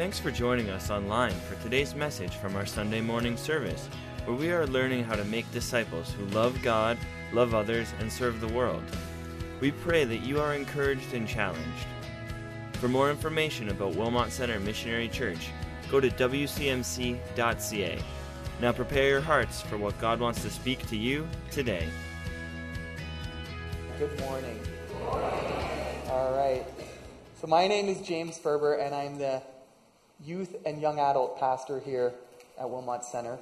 Thanks for joining us online for today's message from our Sunday morning service, where we are learning how to make disciples who love God, love others, and serve the world. We pray that you are encouraged and challenged. For more information about Wilmot Center Missionary Church, go to wcmc.ca. Now prepare your hearts for what God wants to speak to you today. Good morning. All right. So, my name is James Ferber, and I'm the youth and young adult pastor here at Wilmot Center.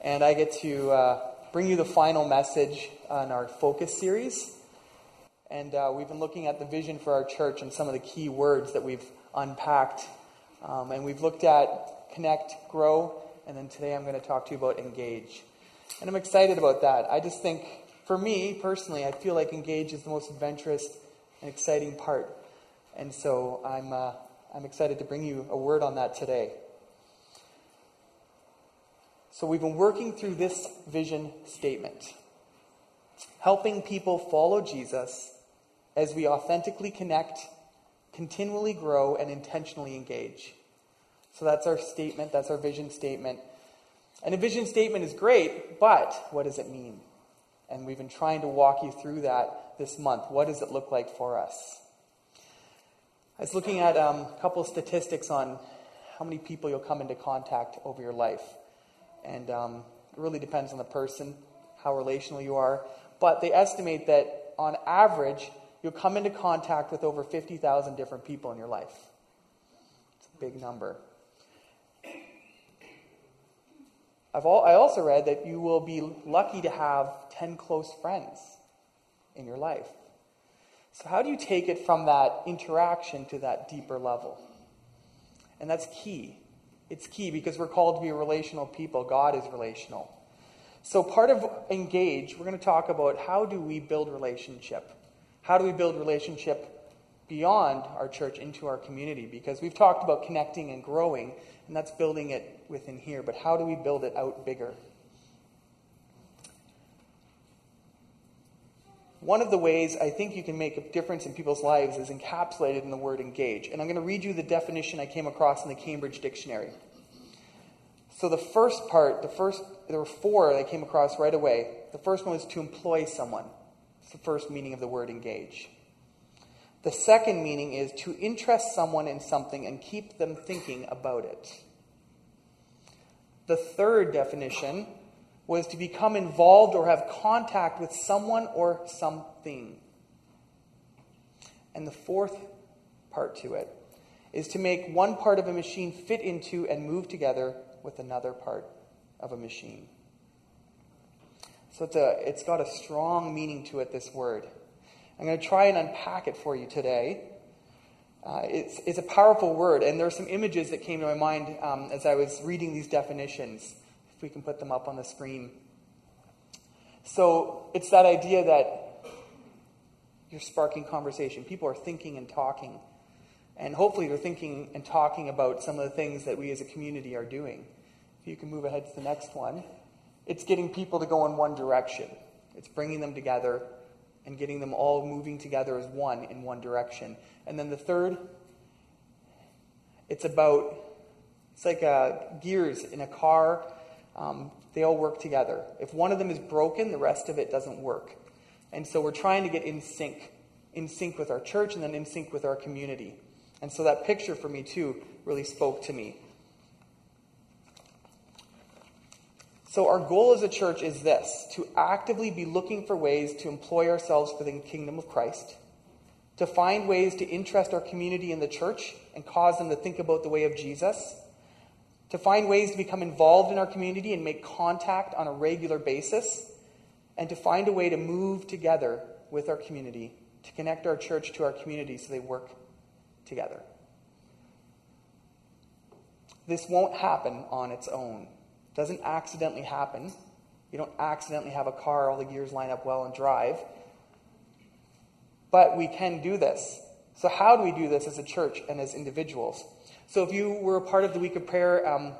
And I get to uh, bring you the final message on our focus series. And uh, we've been looking at the vision for our church and some of the key words that we've unpacked. Um, and we've looked at connect, grow, and then today I'm going to talk to you about engage. And I'm excited about that. I just think, for me personally, I feel like engage is the most adventurous and exciting part. And so I'm, uh, I'm excited to bring you a word on that today. So we've been working through this vision statement, helping people follow Jesus as we authentically connect, continually grow, and intentionally engage. So that's our statement, that's our vision statement. And a vision statement is great, but what does it mean? And we've been trying to walk you through that this month. What does it look like for us? I was looking at um, a couple of statistics on how many people you'll come into contact over your life. And um, it really depends on the person, how relational you are. But they estimate that on average, you'll come into contact with over 50,000 different people in your life. It's a big number. I've all, I also read that you will be lucky to have 10 close friends in your life. So, how do you take it from that interaction to that deeper level? And that's key. It's key because we're called to be relational people. God is relational. So, part of Engage, we're going to talk about how do we build relationship? How do we build relationship beyond our church into our community? Because we've talked about connecting and growing, and that's building it within here. But how do we build it out bigger? One of the ways I think you can make a difference in people's lives is encapsulated in the word engage. And I'm going to read you the definition I came across in the Cambridge Dictionary. So the first part, the first, there were four that I came across right away. The first one was to employ someone. It's the first meaning of the word engage. The second meaning is to interest someone in something and keep them thinking about it. The third definition was to become involved or have contact with someone or something. And the fourth part to it is to make one part of a machine fit into and move together with another part of a machine. So it's, a, it's got a strong meaning to it, this word. I'm going to try and unpack it for you today. Uh, it's, it's a powerful word, and there are some images that came to my mind um, as I was reading these definitions if we can put them up on the screen. So it's that idea that you're sparking conversation. People are thinking and talking. And hopefully they're thinking and talking about some of the things that we as a community are doing. If you can move ahead to the next one, it's getting people to go in one direction. It's bringing them together and getting them all moving together as one in one direction. And then the third, it's about, it's like uh, gears in a car um, they all work together. If one of them is broken, the rest of it doesn't work. And so we're trying to get in sync, in sync with our church and then in sync with our community. And so that picture for me, too, really spoke to me. So, our goal as a church is this to actively be looking for ways to employ ourselves for the kingdom of Christ, to find ways to interest our community in the church and cause them to think about the way of Jesus to find ways to become involved in our community and make contact on a regular basis, and to find a way to move together with our community, to connect our church to our community so they work together. This won't happen on its own. It doesn't accidentally happen. You don't accidentally have a car, all the gears line up well and drive. But we can do this. So, how do we do this as a church and as individuals? So if you were a part of the week of prayer, um,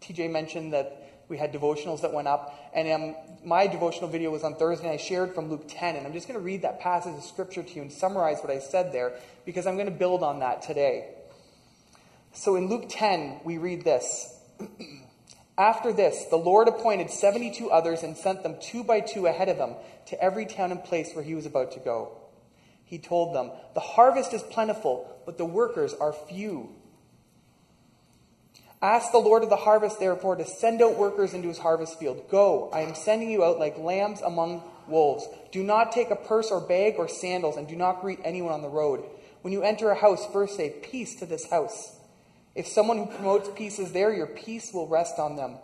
TJ mentioned that we had devotionals that went up. And um, my devotional video was on Thursday, and I shared from Luke 10. And I'm just going to read that passage of scripture to you and summarize what I said there because I'm going to build on that today. So in Luke 10, we read this. After this, the Lord appointed 72 others and sent them two by two ahead of him to every town and place where he was about to go. He told them, The harvest is plentiful, but the workers are few. Ask the Lord of the harvest, therefore, to send out workers into his harvest field. Go, I am sending you out like lambs among wolves. Do not take a purse or bag or sandals, and do not greet anyone on the road. When you enter a house, first say, Peace to this house. If someone who promotes peace is there, your peace will rest on them.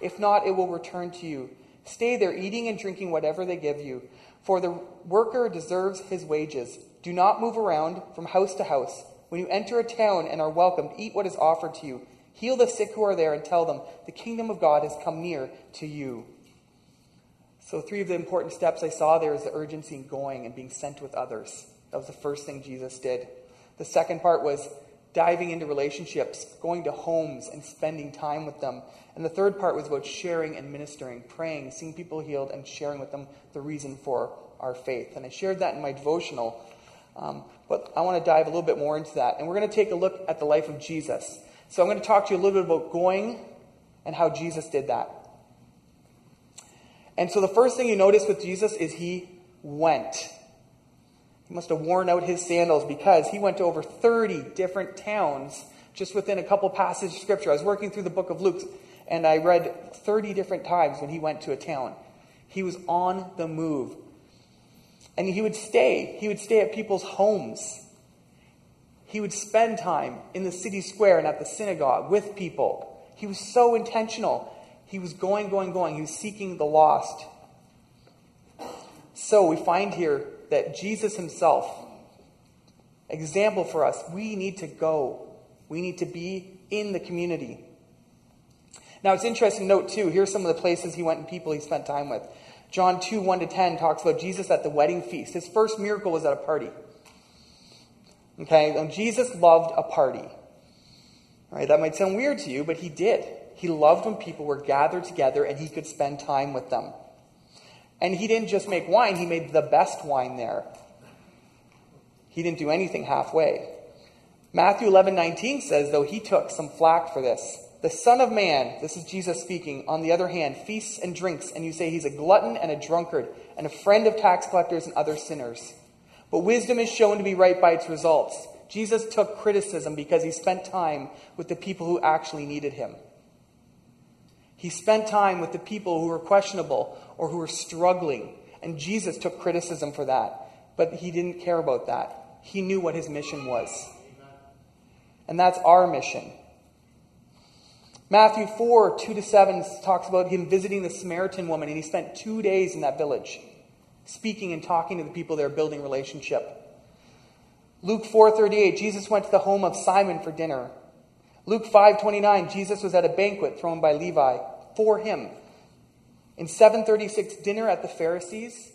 If not, it will return to you. Stay there, eating and drinking whatever they give you, for the worker deserves his wages. Do not move around from house to house. When you enter a town and are welcomed, eat what is offered to you Heal the sick who are there and tell them, the kingdom of God has come near to you. So, three of the important steps I saw there is the urgency in going and being sent with others. That was the first thing Jesus did. The second part was diving into relationships, going to homes and spending time with them. And the third part was about sharing and ministering, praying, seeing people healed, and sharing with them the reason for our faith. And I shared that in my devotional. Um, but I want to dive a little bit more into that. And we're going to take a look at the life of Jesus. So I'm going to talk to you a little bit about going and how Jesus did that. And so the first thing you notice with Jesus is he went. He must have worn out his sandals because he went to over 30 different towns just within a couple passages of scripture. I was working through the book of Luke and I read 30 different times when he went to a town. He was on the move. And he would stay. He would stay at people's homes. He would spend time in the city square and at the synagogue with people. He was so intentional. He was going, going, going. He was seeking the lost. So we find here that Jesus himself, example for us, we need to go. We need to be in the community. Now it's interesting note too, here's some of the places he went and people he spent time with. John 2, 1 to 10 talks about Jesus at the wedding feast. His first miracle was at a party. Okay, and Jesus loved a party. All right, that might sound weird to you, but he did. He loved when people were gathered together and he could spend time with them. And he didn't just make wine, he made the best wine there. He didn't do anything halfway. Matthew 11 19 says, though he took some flack for this. The Son of Man, this is Jesus speaking, on the other hand, feasts and drinks, and you say he's a glutton and a drunkard, and a friend of tax collectors and other sinners. But wisdom is shown to be right by its results. Jesus took criticism because he spent time with the people who actually needed him. He spent time with the people who were questionable or who were struggling, and Jesus took criticism for that. But he didn't care about that. He knew what his mission was. And that's our mission. Matthew 4, 2 to 7 talks about him visiting the Samaritan woman, and he spent two days in that village speaking and talking to the people there, building relationship. Luke 4:38, Jesus went to the home of Simon for dinner. Luke 5:29, Jesus was at a banquet thrown by Levi for him. In 736, dinner at the Pharisees.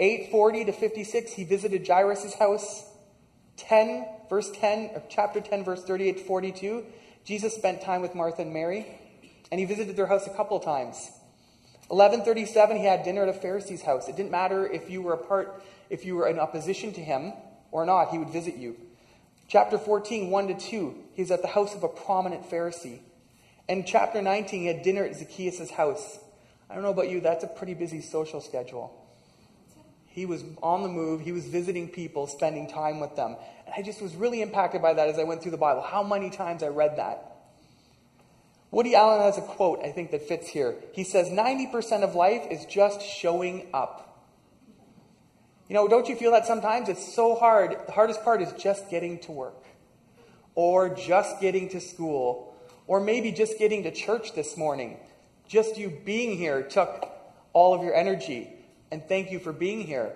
840 to 56, he visited Jairus' house. 10, verse 10, or chapter 10, verse 38 to 42, Jesus spent time with Martha and Mary, and he visited their house a couple times. 1137, he had dinner at a Pharisee's house. It didn't matter if you were a part, if you were in opposition to him or not, he would visit you. Chapter 14, 1 to 2, he's at the house of a prominent Pharisee. And chapter 19, he had dinner at Zacchaeus' house. I don't know about you, that's a pretty busy social schedule. He was on the move, he was visiting people, spending time with them. And I just was really impacted by that as I went through the Bible. How many times I read that. Woody Allen has a quote I think that fits here. He says, 90% of life is just showing up. You know, don't you feel that sometimes? It's so hard. The hardest part is just getting to work, or just getting to school, or maybe just getting to church this morning. Just you being here took all of your energy, and thank you for being here.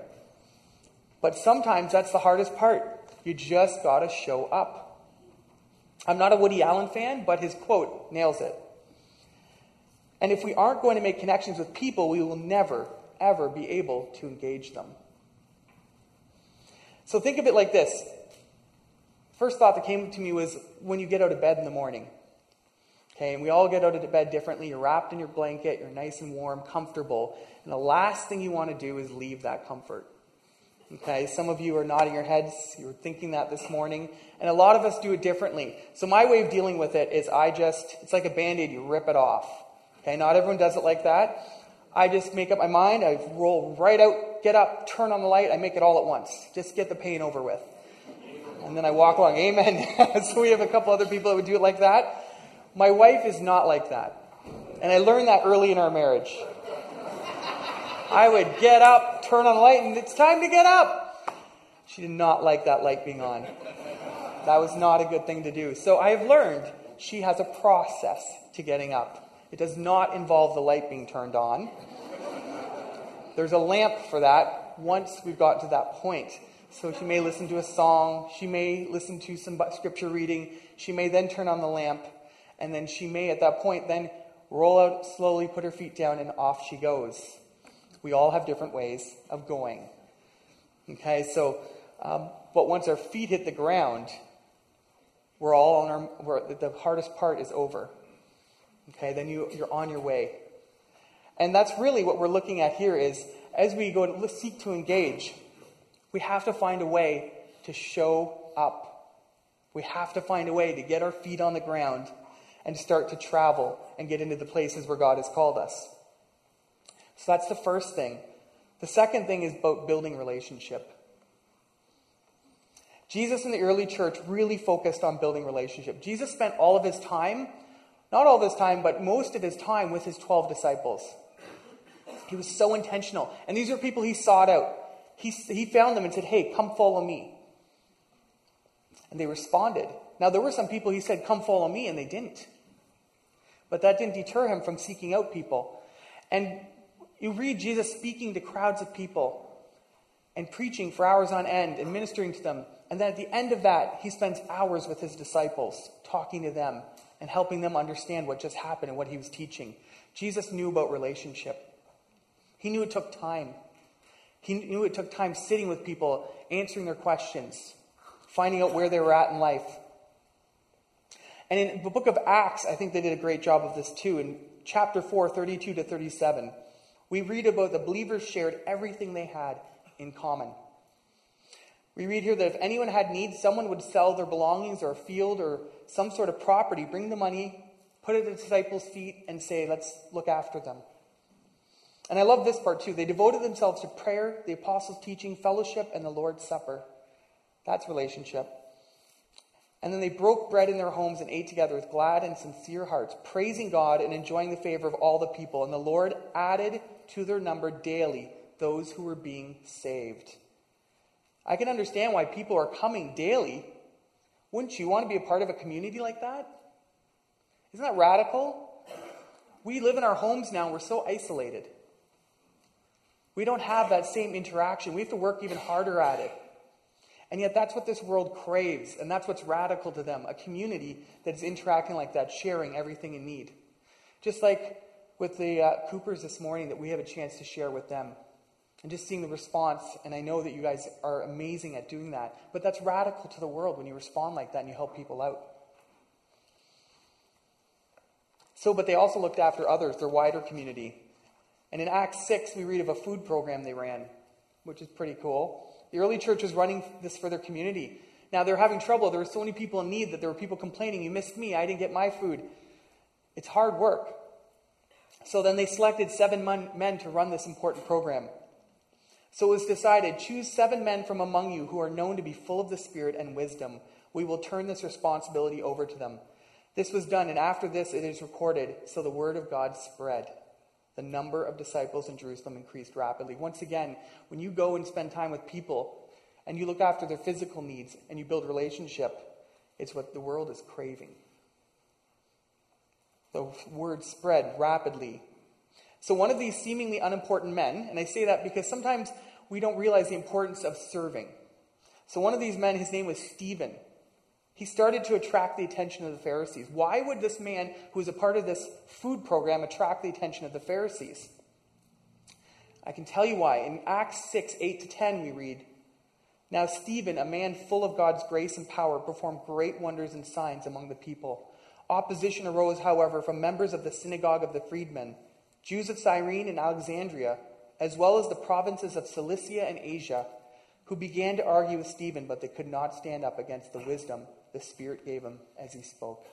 But sometimes that's the hardest part. You just got to show up. I'm not a Woody Allen fan, but his quote nails it. And if we aren't going to make connections with people, we will never, ever be able to engage them. So think of it like this. First thought that came to me was when you get out of bed in the morning. Okay, and we all get out of bed differently. You're wrapped in your blanket, you're nice and warm, comfortable. And the last thing you want to do is leave that comfort. Okay, some of you are nodding your heads. You were thinking that this morning. And a lot of us do it differently. So my way of dealing with it is I just, it's like a band aid, you rip it off. Okay, not everyone does it like that. I just make up my mind, I roll right out, get up, turn on the light, I make it all at once. Just get the pain over with. And then I walk along. Amen. so we have a couple other people that would do it like that. My wife is not like that. And I learned that early in our marriage. I would get up, turn on the light, and it's time to get up. She did not like that light being on. That was not a good thing to do. So I have learned she has a process to getting up. It does not involve the light being turned on. There's a lamp for that once we've got to that point. So she may listen to a song, she may listen to some scripture reading, she may then turn on the lamp, and then she may at that point then roll out slowly, put her feet down, and off she goes. We all have different ways of going. Okay, so, um, but once our feet hit the ground, we're all on our, we're, the hardest part is over. Okay, then you, you're on your way. And that's really what we're looking at here is as we go and seek to engage, we have to find a way to show up. We have to find a way to get our feet on the ground and start to travel and get into the places where God has called us. So that's the first thing. The second thing is about building relationship. Jesus in the early church really focused on building relationship. Jesus spent all of his time, not all of his time, but most of his time with his 12 disciples. He was so intentional. And these are people he sought out. He, he found them and said, Hey, come follow me. And they responded. Now, there were some people he said, Come follow me, and they didn't. But that didn't deter him from seeking out people. And you read Jesus speaking to crowds of people and preaching for hours on end and ministering to them. And then at the end of that, he spends hours with his disciples, talking to them and helping them understand what just happened and what he was teaching. Jesus knew about relationship. He knew it took time. He knew it took time sitting with people, answering their questions, finding out where they were at in life. And in the book of Acts, I think they did a great job of this too. In chapter 4, 32 to 37, we read about the believers shared everything they had in common. We read here that if anyone had needs, someone would sell their belongings or a field or some sort of property, bring the money, put it at the disciples' feet, and say, Let's look after them. And I love this part too. They devoted themselves to prayer, the apostles' teaching, fellowship, and the Lord's Supper. That's relationship. And then they broke bread in their homes and ate together with glad and sincere hearts, praising God and enjoying the favor of all the people. And the Lord added to their number daily those who were being saved. I can understand why people are coming daily. Wouldn't you want to be a part of a community like that? Isn't that radical? We live in our homes now, we're so isolated. We don't have that same interaction. We have to work even harder at it. And yet, that's what this world craves, and that's what's radical to them a community that is interacting like that, sharing everything in need. Just like with the uh, Coopers this morning, that we have a chance to share with them. And just seeing the response, and I know that you guys are amazing at doing that, but that's radical to the world when you respond like that and you help people out. So, but they also looked after others, their wider community. And in Acts 6, we read of a food program they ran, which is pretty cool. The early church was running this for their community. Now they're having trouble. There were so many people in need that there were people complaining, You missed me. I didn't get my food. It's hard work. So then they selected seven men to run this important program. So it was decided choose seven men from among you who are known to be full of the Spirit and wisdom. We will turn this responsibility over to them. This was done, and after this it is recorded, so the word of God spread the number of disciples in Jerusalem increased rapidly. Once again, when you go and spend time with people and you look after their physical needs and you build relationship, it's what the world is craving. The word spread rapidly. So, one of these seemingly unimportant men, and I say that because sometimes we don't realize the importance of serving. So, one of these men, his name was Stephen. He started to attract the attention of the Pharisees. Why would this man, who was a part of this food program, attract the attention of the Pharisees? I can tell you why. In Acts 6 8 to 10, we read Now Stephen, a man full of God's grace and power, performed great wonders and signs among the people. Opposition arose, however, from members of the synagogue of the freedmen, Jews of Cyrene and Alexandria, as well as the provinces of Cilicia and Asia who began to argue with Stephen, but they could not stand up against the wisdom the Spirit gave him as he spoke.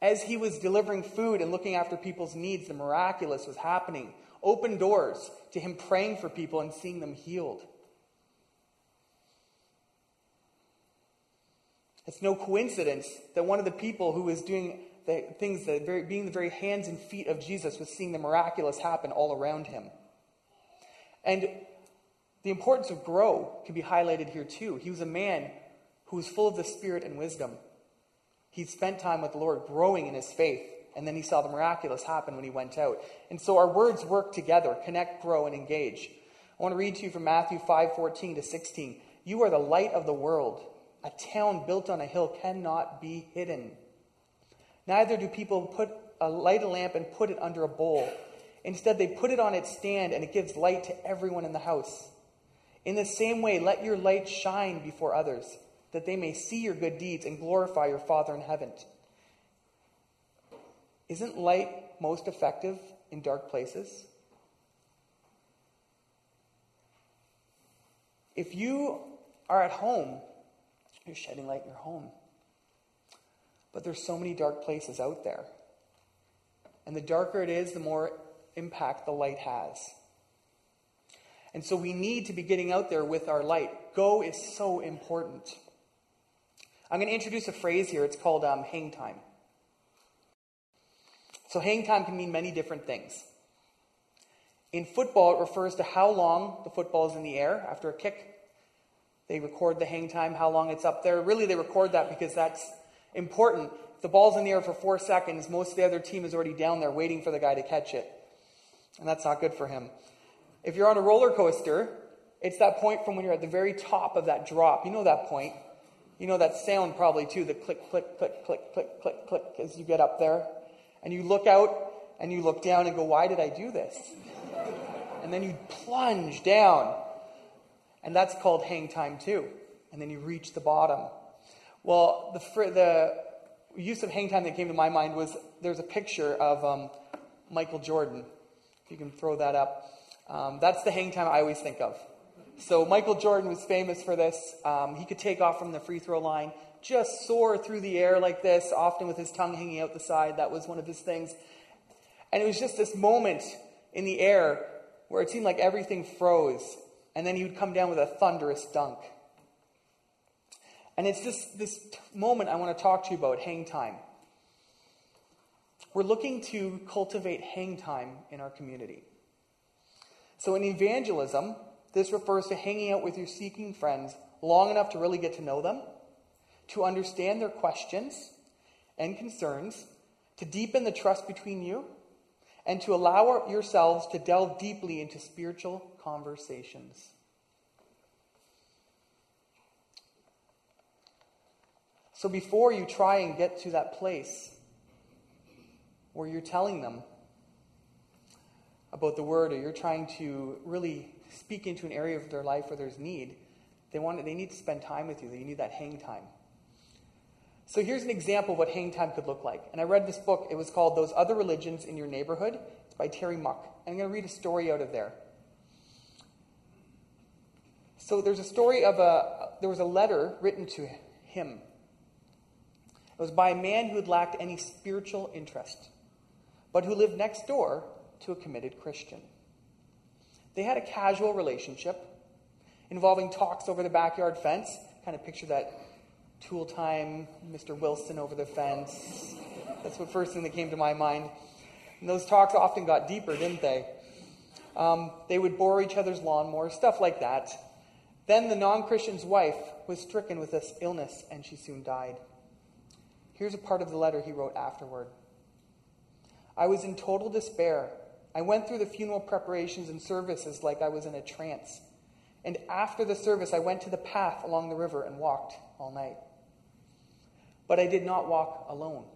As he was delivering food and looking after people's needs, the miraculous was happening. Open doors to him praying for people and seeing them healed. It's no coincidence that one of the people who was doing the things that very, being the very hands and feet of Jesus was seeing the miraculous happen all around him. And the importance of grow can be highlighted here too. He was a man who was full of the Spirit and wisdom. He spent time with the Lord growing in his faith, and then he saw the miraculous happen when he went out. And so our words work together connect, grow, and engage. I want to read to you from Matthew 5 14 to 16. You are the light of the world. A town built on a hill cannot be hidden. Neither do people put a light a lamp and put it under a bowl. Instead, they put it on its stand, and it gives light to everyone in the house. In the same way, let your light shine before others, that they may see your good deeds and glorify your Father in heaven. Isn't light most effective in dark places? If you are at home, you're shedding light in your home. But there's so many dark places out there. And the darker it is, the more impact the light has. And so we need to be getting out there with our light. Go is so important. I'm going to introduce a phrase here. It's called um, hang time. So, hang time can mean many different things. In football, it refers to how long the football is in the air after a kick. They record the hang time, how long it's up there. Really, they record that because that's important. If the ball's in the air for four seconds, most of the other team is already down there waiting for the guy to catch it. And that's not good for him. If you're on a roller coaster, it's that point from when you're at the very top of that drop. You know that point. You know that sound probably too, the click, click, click, click, click, click, click as you get up there. And you look out and you look down and go, why did I do this? And then you plunge down. And that's called hang time too. And then you reach the bottom. Well, the, the use of hang time that came to my mind was there's a picture of um, Michael Jordan. If you can throw that up. Um, that's the hang time I always think of. So Michael Jordan was famous for this. Um, he could take off from the free throw line, just soar through the air like this, often with his tongue hanging out the side. That was one of his things. And it was just this moment in the air where it seemed like everything froze. And then he would come down with a thunderous dunk. And it's this, this moment I want to talk to you about hang time. We're looking to cultivate hang time in our community. So, in evangelism, this refers to hanging out with your seeking friends long enough to really get to know them, to understand their questions and concerns, to deepen the trust between you, and to allow yourselves to delve deeply into spiritual conversations. So before you try and get to that place where you're telling them about the word or you're trying to really speak into an area of their life where there's need, they, want, they need to spend time with you. You need that hang time. So here's an example of what hang time could look like. And I read this book. It was called Those Other Religions in Your Neighborhood. It's by Terry Muck. And I'm going to read a story out of there. So there's a story of a, there was a letter written to him. It was by a man who had lacked any spiritual interest, but who lived next door to a committed Christian. They had a casual relationship involving talks over the backyard fence. Kind of picture that tool time, Mr. Wilson over the fence. That's the first thing that came to my mind. And those talks often got deeper, didn't they? Um, they would bore each other's lawnmowers, stuff like that. Then the non Christian's wife was stricken with this illness and she soon died. Here's a part of the letter he wrote afterward I was in total despair I went through the funeral preparations and services like I was in a trance. And after the service, I went to the path along the river and walked all night. But I did not walk alone.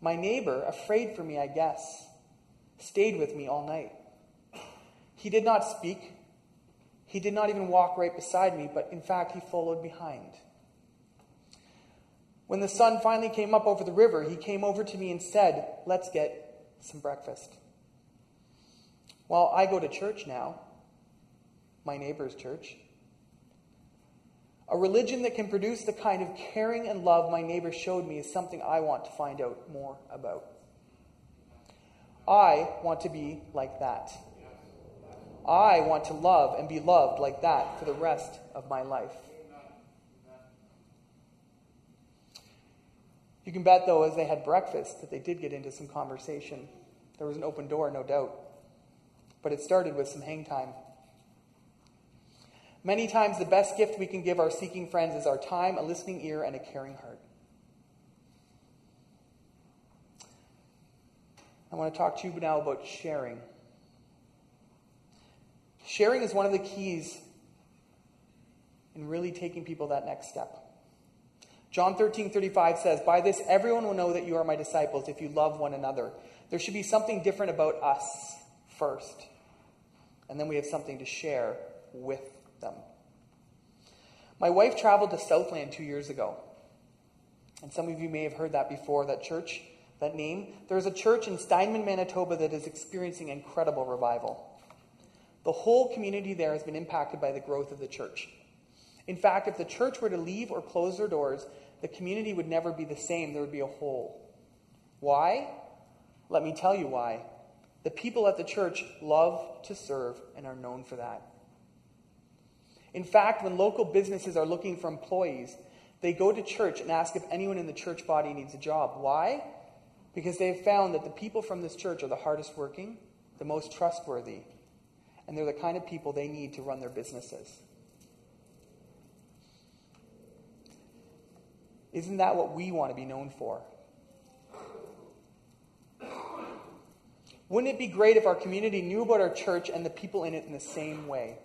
My neighbor, afraid for me, I guess, stayed with me all night. He did not speak. He did not even walk right beside me, but in fact, he followed behind. When the sun finally came up over the river, he came over to me and said, Let's get some breakfast. Well, I go to church now, my neighbor's church. A religion that can produce the kind of caring and love my neighbor showed me is something I want to find out more about. I want to be like that. I want to love and be loved like that for the rest of my life. You can bet, though, as they had breakfast, that they did get into some conversation. There was an open door, no doubt. But it started with some hang time. Many times, the best gift we can give our seeking friends is our time, a listening ear, and a caring heart. I want to talk to you now about sharing. Sharing is one of the keys in really taking people that next step. John 13, 35 says, By this everyone will know that you are my disciples if you love one another. There should be something different about us first. And then we have something to share with them. My wife traveled to Southland two years ago. And some of you may have heard that before, that church, that name. There's a church in Steinbach, Manitoba that is experiencing incredible revival. The whole community there has been impacted by the growth of the church. In fact, if the church were to leave or close their doors, the community would never be the same. There would be a hole. Why? Let me tell you why. The people at the church love to serve and are known for that. In fact, when local businesses are looking for employees, they go to church and ask if anyone in the church body needs a job. Why? Because they've found that the people from this church are the hardest working, the most trustworthy, and they're the kind of people they need to run their businesses. Isn't that what we want to be known for? Wouldn't it be great if our community knew about our church and the people in it in the same way?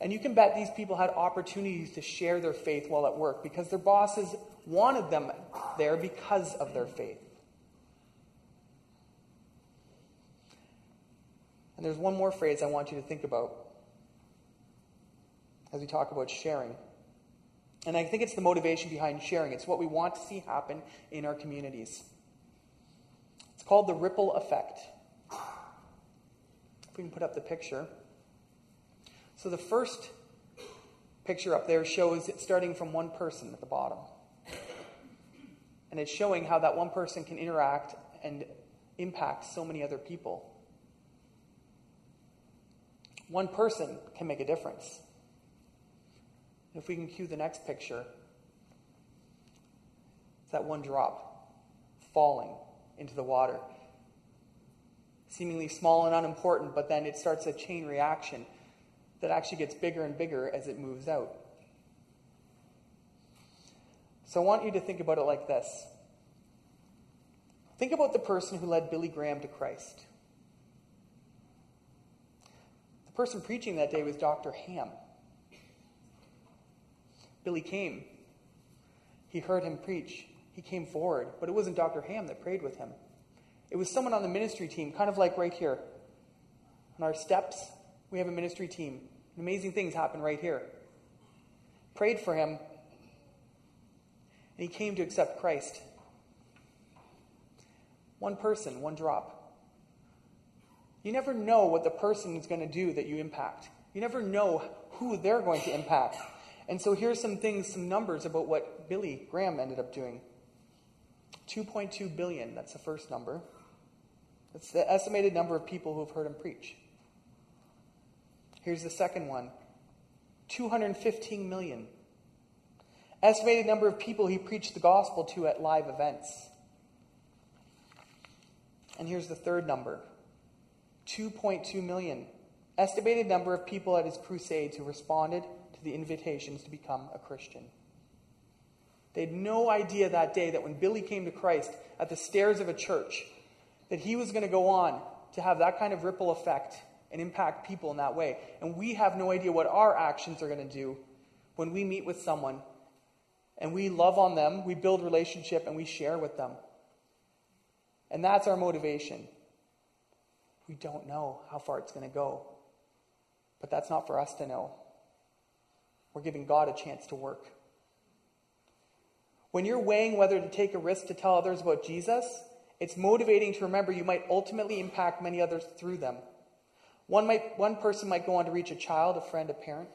And you can bet these people had opportunities to share their faith while at work because their bosses wanted them there because of their faith. And there's one more phrase I want you to think about as we talk about sharing. And I think it's the motivation behind sharing. It's what we want to see happen in our communities. It's called the ripple effect. If we can put up the picture. So the first picture up there shows it starting from one person at the bottom. And it's showing how that one person can interact and impact so many other people. One person can make a difference. If we can cue the next picture, it's that one drop falling into the water. Seemingly small and unimportant, but then it starts a chain reaction that actually gets bigger and bigger as it moves out. So I want you to think about it like this. Think about the person who led Billy Graham to Christ. The person preaching that day was Dr. Ham. Billy came. He heard him preach. He came forward. But it wasn't Dr. Ham that prayed with him. It was someone on the ministry team, kind of like right here. On our steps, we have a ministry team. Amazing things happen right here. Prayed for him, and he came to accept Christ. One person, one drop. You never know what the person is going to do that you impact. You never know who they're going to impact. And so here's some things, some numbers about what Billy Graham ended up doing 2.2 billion, that's the first number. That's the estimated number of people who have heard him preach. Here's the second one 215 million. Estimated number of people he preached the gospel to at live events. And here's the third number 2.2 million. Estimated number of people at his crusades who responded to the invitations to become a Christian. They had no idea that day that when Billy came to Christ at the stairs of a church, that he was going to go on to have that kind of ripple effect and impact people in that way. And we have no idea what our actions are going to do when we meet with someone and we love on them, we build relationship, and we share with them. And that's our motivation. We don't know how far it's going to go. But that's not for us to know. We're giving God a chance to work. When you're weighing whether to take a risk to tell others about Jesus, it's motivating to remember you might ultimately impact many others through them. One, might, one person might go on to reach a child, a friend, a parent,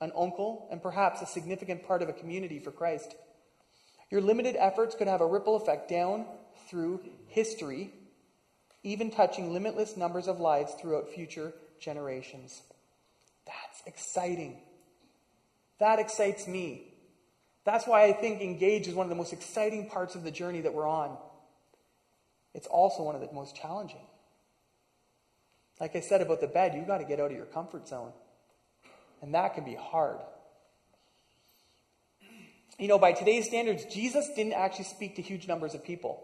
an uncle, and perhaps a significant part of a community for Christ. Your limited efforts could have a ripple effect down through history, even touching limitless numbers of lives throughout future generations. That's exciting. That excites me. That's why I think Engage is one of the most exciting parts of the journey that we're on. It's also one of the most challenging. Like I said about the bed, you've got to get out of your comfort zone. And that can be hard. You know, by today's standards, Jesus didn't actually speak to huge numbers of people.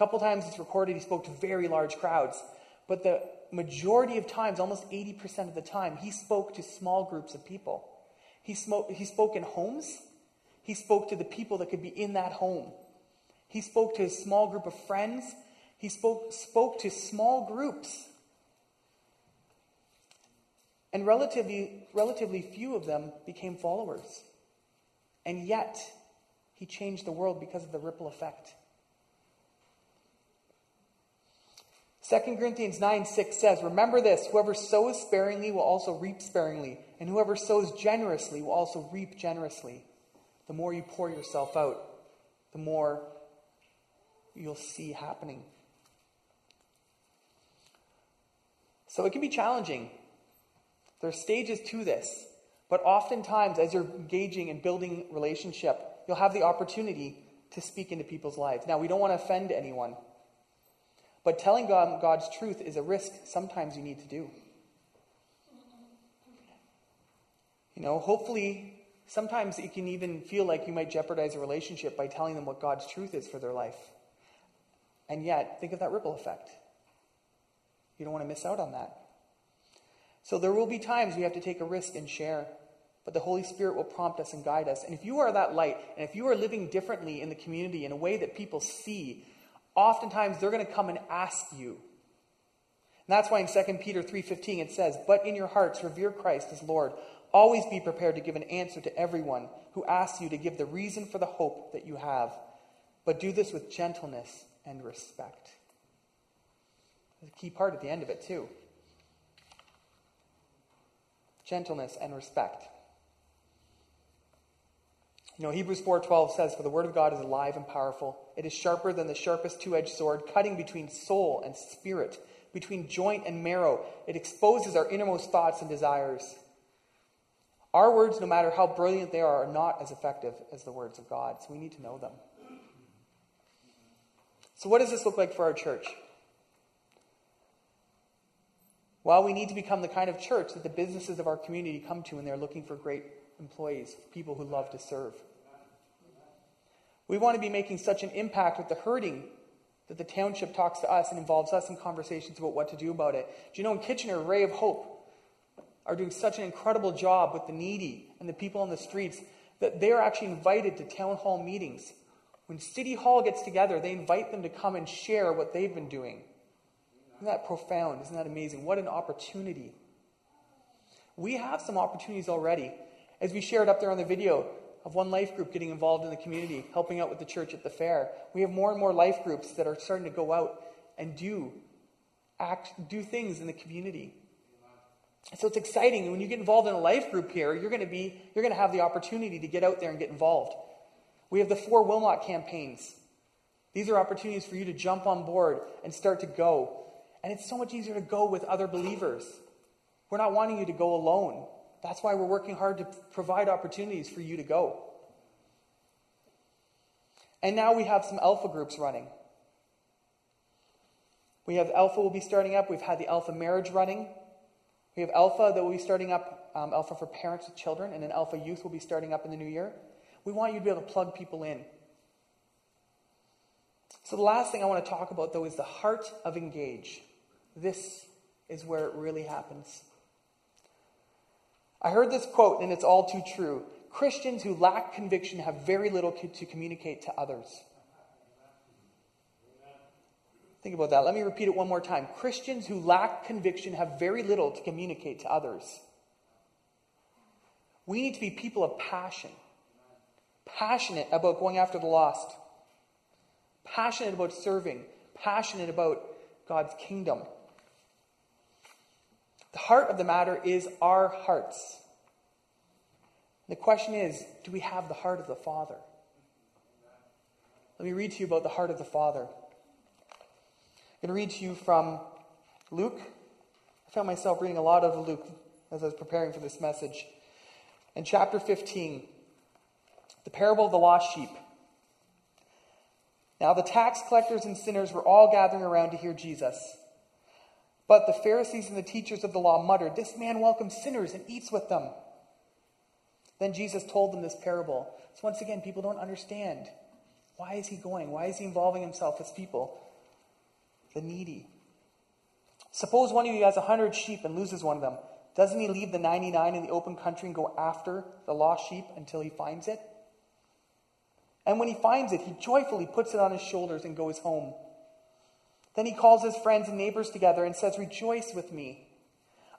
Couple times it's recorded he spoke to very large crowds. But the majority of times, almost 80% of the time, he spoke to small groups of people. He, smoke, he spoke in homes. He spoke to the people that could be in that home. He spoke to a small group of friends. He spoke, spoke to small groups. And relatively, relatively few of them became followers. And yet, he changed the world because of the ripple effect. 2 Corinthians 9 6 says, Remember this whoever sows sparingly will also reap sparingly, and whoever sows generously will also reap generously. The more you pour yourself out, the more you'll see happening. So it can be challenging. There are stages to this, but oftentimes, as you're engaging and building relationship, you'll have the opportunity to speak into people's lives. Now, we don't want to offend anyone. But telling God God's truth is a risk sometimes you need to do. You know, hopefully, sometimes it can even feel like you might jeopardize a relationship by telling them what God's truth is for their life. And yet, think of that ripple effect. You don't want to miss out on that. So there will be times we have to take a risk and share, but the Holy Spirit will prompt us and guide us. And if you are that light, and if you are living differently in the community in a way that people see, oftentimes they're going to come and ask you. And that's why in 2 Peter 3:15 it says, "But in your hearts revere Christ as Lord. Always be prepared to give an answer to everyone who asks you to give the reason for the hope that you have, but do this with gentleness and respect." There's a key part at the end of it too. Gentleness and respect. You know, Hebrews 4:12 says, "For the word of God is alive and powerful. It is sharper than the sharpest two-edged sword, cutting between soul and spirit, between joint and marrow. It exposes our innermost thoughts and desires." Our words, no matter how brilliant they are, are not as effective as the words of God, so we need to know them. So, what does this look like for our church? Well, we need to become the kind of church that the businesses of our community come to when they're looking for great employees, people who love to serve. We want to be making such an impact with the hurting that the township talks to us and involves us in conversations about what to do about it. Do you know in Kitchener, Ray of Hope are doing such an incredible job with the needy and the people on the streets that they're actually invited to town hall meetings. When City Hall gets together, they invite them to come and share what they've been doing. Isn't that profound? Isn't that amazing? What an opportunity. We have some opportunities already. As we shared up there on the video, of one life group getting involved in the community, helping out with the church at the fair. We have more and more life groups that are starting to go out and do act do things in the community. So it's exciting. When you get involved in a life group here, you're going to be you're going to have the opportunity to get out there and get involved. We have the four Wilmot campaigns. These are opportunities for you to jump on board and start to go. And it's so much easier to go with other believers. We're not wanting you to go alone. That's why we're working hard to provide opportunities for you to go. And now we have some alpha groups running. We have Alpha will be starting up. We've had the Alpha Marriage running. We have Alpha that will be starting up, um, Alpha for parents with children, and then Alpha Youth will be starting up in the new year. We want you to be able to plug people in. So, the last thing I want to talk about, though, is the heart of Engage. This is where it really happens. I heard this quote, and it's all too true. Christians who lack conviction have very little to communicate to others. Think about that. Let me repeat it one more time. Christians who lack conviction have very little to communicate to others. We need to be people of passion, passionate about going after the lost, passionate about serving, passionate about God's kingdom. The heart of the matter is our hearts. The question is do we have the heart of the Father? Let me read to you about the heart of the Father. I'm going to read to you from Luke. I found myself reading a lot of Luke as I was preparing for this message. In chapter 15, the parable of the lost sheep. Now the tax collectors and sinners were all gathering around to hear Jesus. But the Pharisees and the teachers of the law muttered, This man welcomes sinners and eats with them. Then Jesus told them this parable. So once again, people don't understand. Why is he going? Why is he involving himself with people? The needy. Suppose one of you has a hundred sheep and loses one of them. Doesn't he leave the 99 in the open country and go after the lost sheep until he finds it? And when he finds it, he joyfully puts it on his shoulders and goes home. Then he calls his friends and neighbors together and says, Rejoice with me.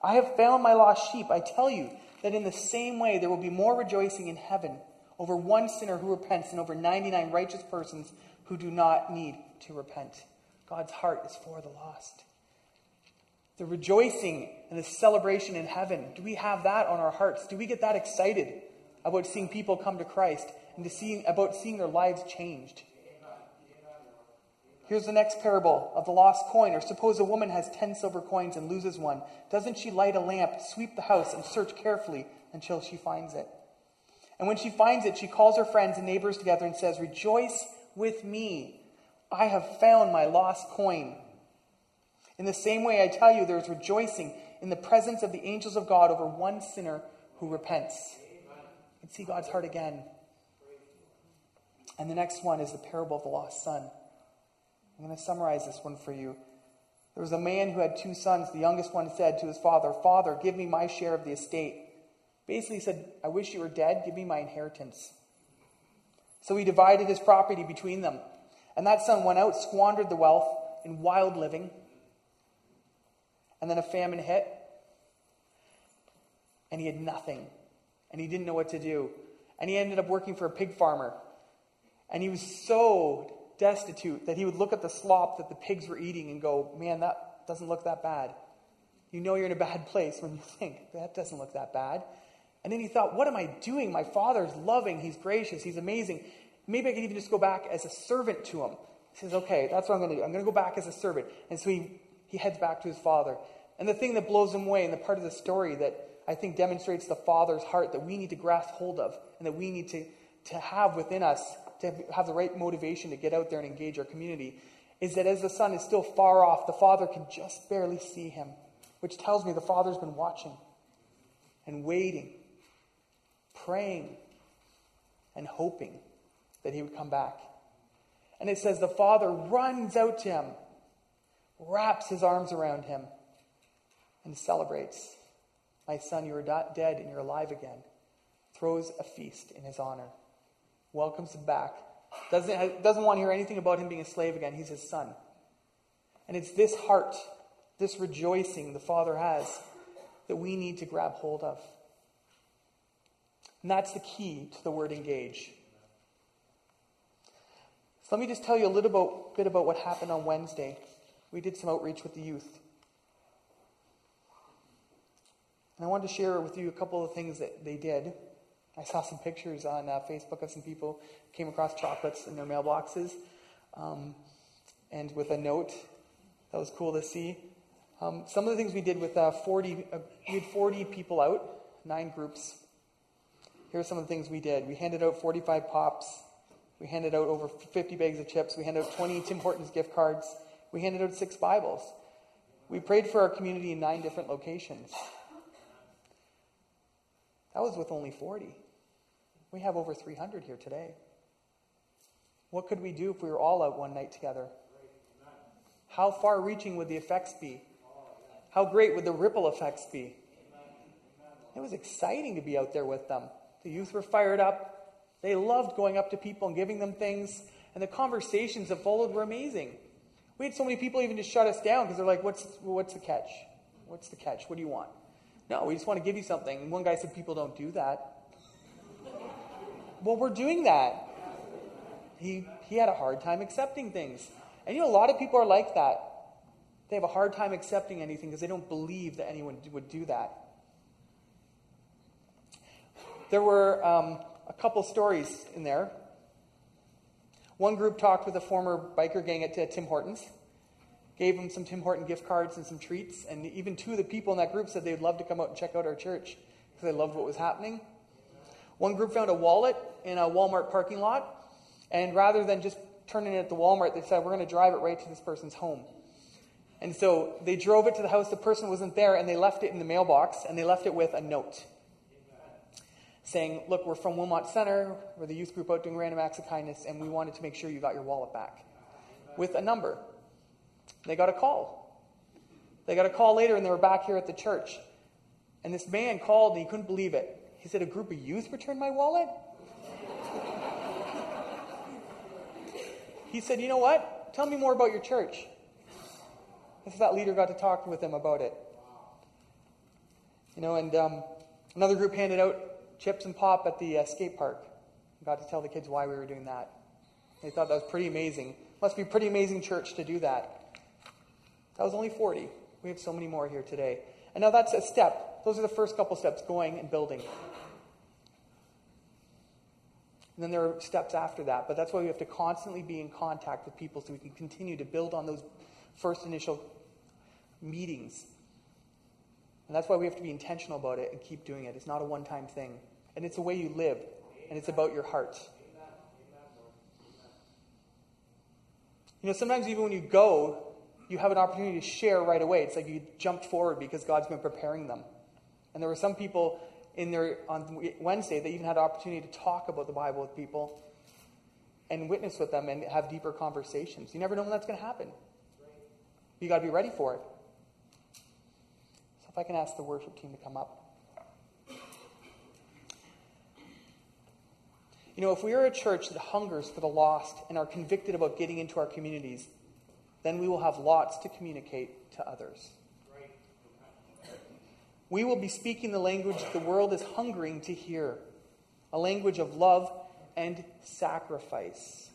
I have found my lost sheep. I tell you that in the same way there will be more rejoicing in heaven over one sinner who repents than over 99 righteous persons who do not need to repent. God's heart is for the lost. The rejoicing and the celebration in heaven, do we have that on our hearts? Do we get that excited about seeing people come to Christ and to seeing, about seeing their lives changed? Here's the next parable of the lost coin. Or suppose a woman has 10 silver coins and loses one. Doesn't she light a lamp, sweep the house, and search carefully until she finds it? And when she finds it, she calls her friends and neighbors together and says, Rejoice with me. I have found my lost coin. In the same way, I tell you, there is rejoicing in the presence of the angels of God over one sinner who repents. And see God's heart again. And the next one is the parable of the lost son. I'm going to summarize this one for you. There was a man who had two sons. The youngest one said to his father, Father, give me my share of the estate. Basically, he said, I wish you were dead. Give me my inheritance. So he divided his property between them. And that son went out, squandered the wealth in wild living. And then a famine hit. And he had nothing. And he didn't know what to do. And he ended up working for a pig farmer. And he was so destitute that he would look at the slop that the pigs were eating and go, Man, that doesn't look that bad. You know you're in a bad place when you think, That doesn't look that bad. And then he thought, What am I doing? My father's loving, he's gracious, he's amazing. Maybe I can even just go back as a servant to him. He says, Okay, that's what I'm going to do. I'm going to go back as a servant. And so he, he heads back to his father. And the thing that blows him away, and the part of the story that I think demonstrates the father's heart that we need to grasp hold of and that we need to, to have within us to have the right motivation to get out there and engage our community is that as the son is still far off, the father can just barely see him, which tells me the father's been watching and waiting, praying, and hoping that he would come back. And it says the father runs out to him, wraps his arms around him, and celebrates. My son, you are dead and you're alive again. Throws a feast in his honor welcomes him back, doesn't, doesn't want to hear anything about him being a slave again. He's his son. And it's this heart, this rejoicing the Father has that we need to grab hold of. And that's the key to the word engage. So let me just tell you a little about, bit about what happened on Wednesday. We did some outreach with the youth. And I wanted to share with you a couple of things that they did. I saw some pictures on uh, Facebook of some people came across chocolates in their mailboxes, um, and with a note. That was cool to see. Um, some of the things we did with uh, 40, uh, we had 40 people out, nine groups. Here are some of the things we did. We handed out 45 pops. We handed out over 50 bags of chips. We handed out 20 Tim Hortons gift cards. We handed out six Bibles. We prayed for our community in nine different locations. That was with only 40. We have over 300 here today. What could we do if we were all out one night together? How far reaching would the effects be? How great would the ripple effects be? It was exciting to be out there with them. The youth were fired up. They loved going up to people and giving them things. And the conversations that followed were amazing. We had so many people even just shut us down because they're like, what's, what's the catch? What's the catch? What do you want? No, we just want to give you something. And one guy said, People don't do that. Well, we're doing that. He, he had a hard time accepting things. And you know, a lot of people are like that. They have a hard time accepting anything because they don't believe that anyone would do that. There were um, a couple stories in there. One group talked with a former biker gang at uh, Tim Hortons, gave them some Tim Horton gift cards and some treats, and even two of the people in that group said they'd love to come out and check out our church because they loved what was happening. One group found a wallet in a Walmart parking lot, and rather than just turning it at the Walmart, they said, We're going to drive it right to this person's home. And so they drove it to the house, the person wasn't there, and they left it in the mailbox, and they left it with a note saying, Look, we're from Wilmot Center, we're the youth group out doing random acts of kindness, and we wanted to make sure you got your wallet back. With a number. They got a call. They got a call later, and they were back here at the church. And this man called, and he couldn't believe it. He said, A group of youth returned my wallet? he said, You know what? Tell me more about your church. And so that leader got to talk with them about it. You know, and um, another group handed out chips and pop at the uh, skate park. Got to tell the kids why we were doing that. They thought that was pretty amazing. Must be pretty amazing church to do that. That was only 40. We have so many more here today. And now that's a step. Those are the first couple steps going and building. And then there are steps after that. But that's why we have to constantly be in contact with people so we can continue to build on those first initial meetings. And that's why we have to be intentional about it and keep doing it. It's not a one time thing. And it's the way you live, and it's about your heart. You know, sometimes even when you go, you have an opportunity to share right away. It's like you jumped forward because God's been preparing them. And there were some people in there on Wednesday they even had an opportunity to talk about the Bible with people and witness with them and have deeper conversations. You never know when that's going to happen. You got to be ready for it. So if I can ask the worship team to come up. You know, if we are a church that hungers for the lost and are convicted about getting into our communities, then we will have lots to communicate to others. We will be speaking the language the world is hungering to hear a language of love and sacrifice.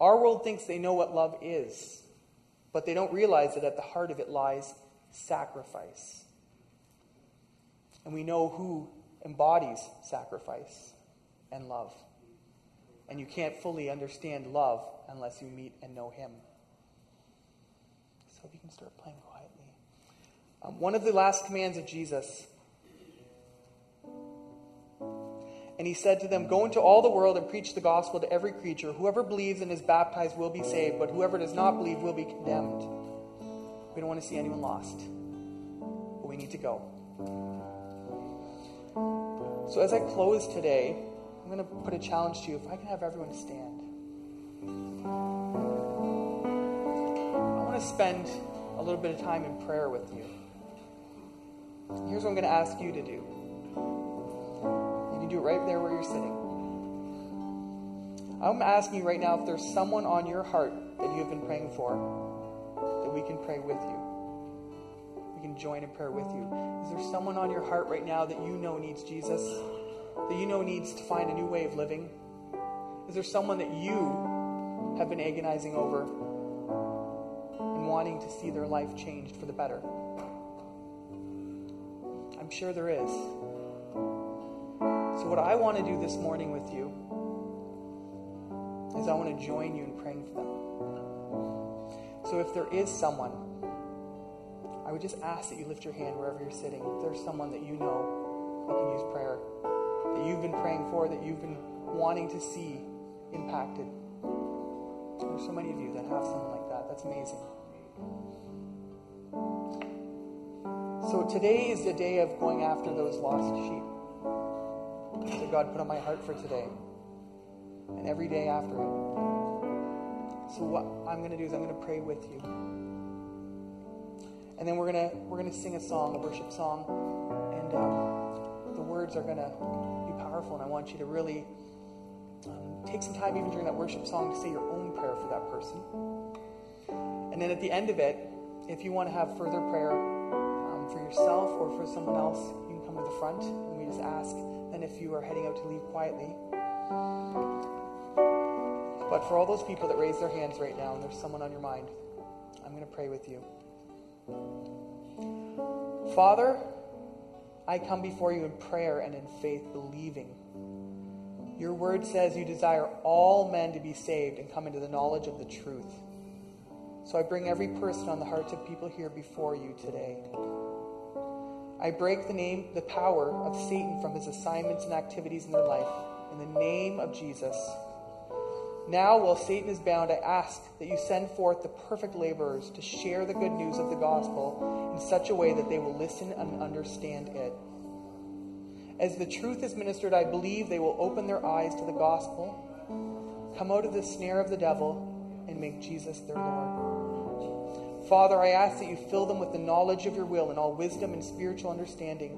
Our world thinks they know what love is, but they don't realize that at the heart of it lies sacrifice. And we know who embodies sacrifice and love. And you can't fully understand love unless you meet and know Him. So if you can start playing. Um, one of the last commands of Jesus. And he said to them, Go into all the world and preach the gospel to every creature. Whoever believes and is baptized will be saved, but whoever does not believe will be condemned. We don't want to see anyone lost, but we need to go. So as I close today, I'm going to put a challenge to you. If I can have everyone stand. I want to spend a little bit of time in prayer with you. Here's what I'm going to ask you to do. You can do it right there where you're sitting. I'm asking you right now if there's someone on your heart that you have been praying for, that we can pray with you. We can join in prayer with you. Is there someone on your heart right now that you know needs Jesus? That you know needs to find a new way of living? Is there someone that you have been agonizing over and wanting to see their life changed for the better? Sure there is. So, what I want to do this morning with you is I want to join you in praying for them. So, if there is someone, I would just ask that you lift your hand wherever you're sitting. If there's someone that you know that can use prayer, that you've been praying for, that you've been wanting to see impacted. There's so many of you that have someone like that. That's amazing. So today is the day of going after those lost sheep that God put on my heart for today. And every day after it. So what I'm going to do is I'm going to pray with you. And then we're going to we're going to sing a song, a worship song. And um, the words are going to be powerful. And I want you to really um, take some time even during that worship song to say your own prayer for that person. And then at the end of it, if you want to have further prayer, for yourself or for someone else, you can come to the front and we just ask. Then, if you are heading out to leave quietly. But for all those people that raise their hands right now and there's someone on your mind, I'm going to pray with you. Father, I come before you in prayer and in faith, believing. Your word says you desire all men to be saved and come into the knowledge of the truth. So I bring every person on the hearts of people here before you today. I break the name, the power of Satan from his assignments and activities in their life in the name of Jesus. Now, while Satan is bound, I ask that you send forth the perfect laborers to share the good news of the gospel in such a way that they will listen and understand it. As the truth is ministered, I believe they will open their eyes to the gospel, come out of the snare of the devil, and make Jesus their Lord. Father, I ask that you fill them with the knowledge of your will and all wisdom and spiritual understanding.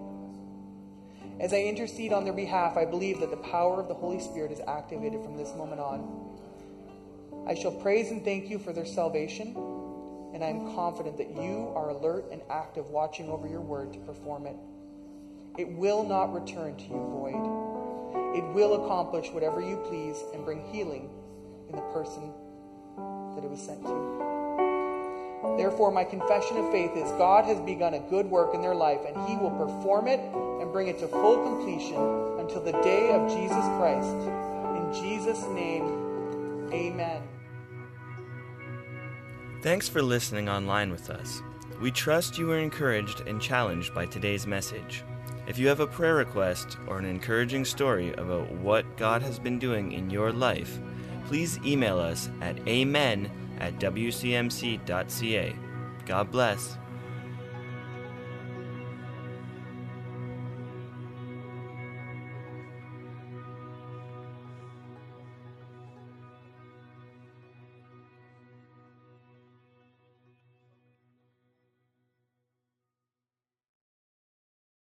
As I intercede on their behalf, I believe that the power of the Holy Spirit is activated from this moment on. I shall praise and thank you for their salvation, and I am confident that you are alert and active, watching over your word to perform it. It will not return to you void. It will accomplish whatever you please and bring healing in the person that it was sent to. Therefore, my confession of faith is God has begun a good work in their life, and He will perform it and bring it to full completion until the day of Jesus Christ. In Jesus' name, amen. Thanks for listening online with us. We trust you were encouraged and challenged by today's message. If you have a prayer request or an encouraging story about what God has been doing in your life, please email us at amen at wcmc.ca. God bless.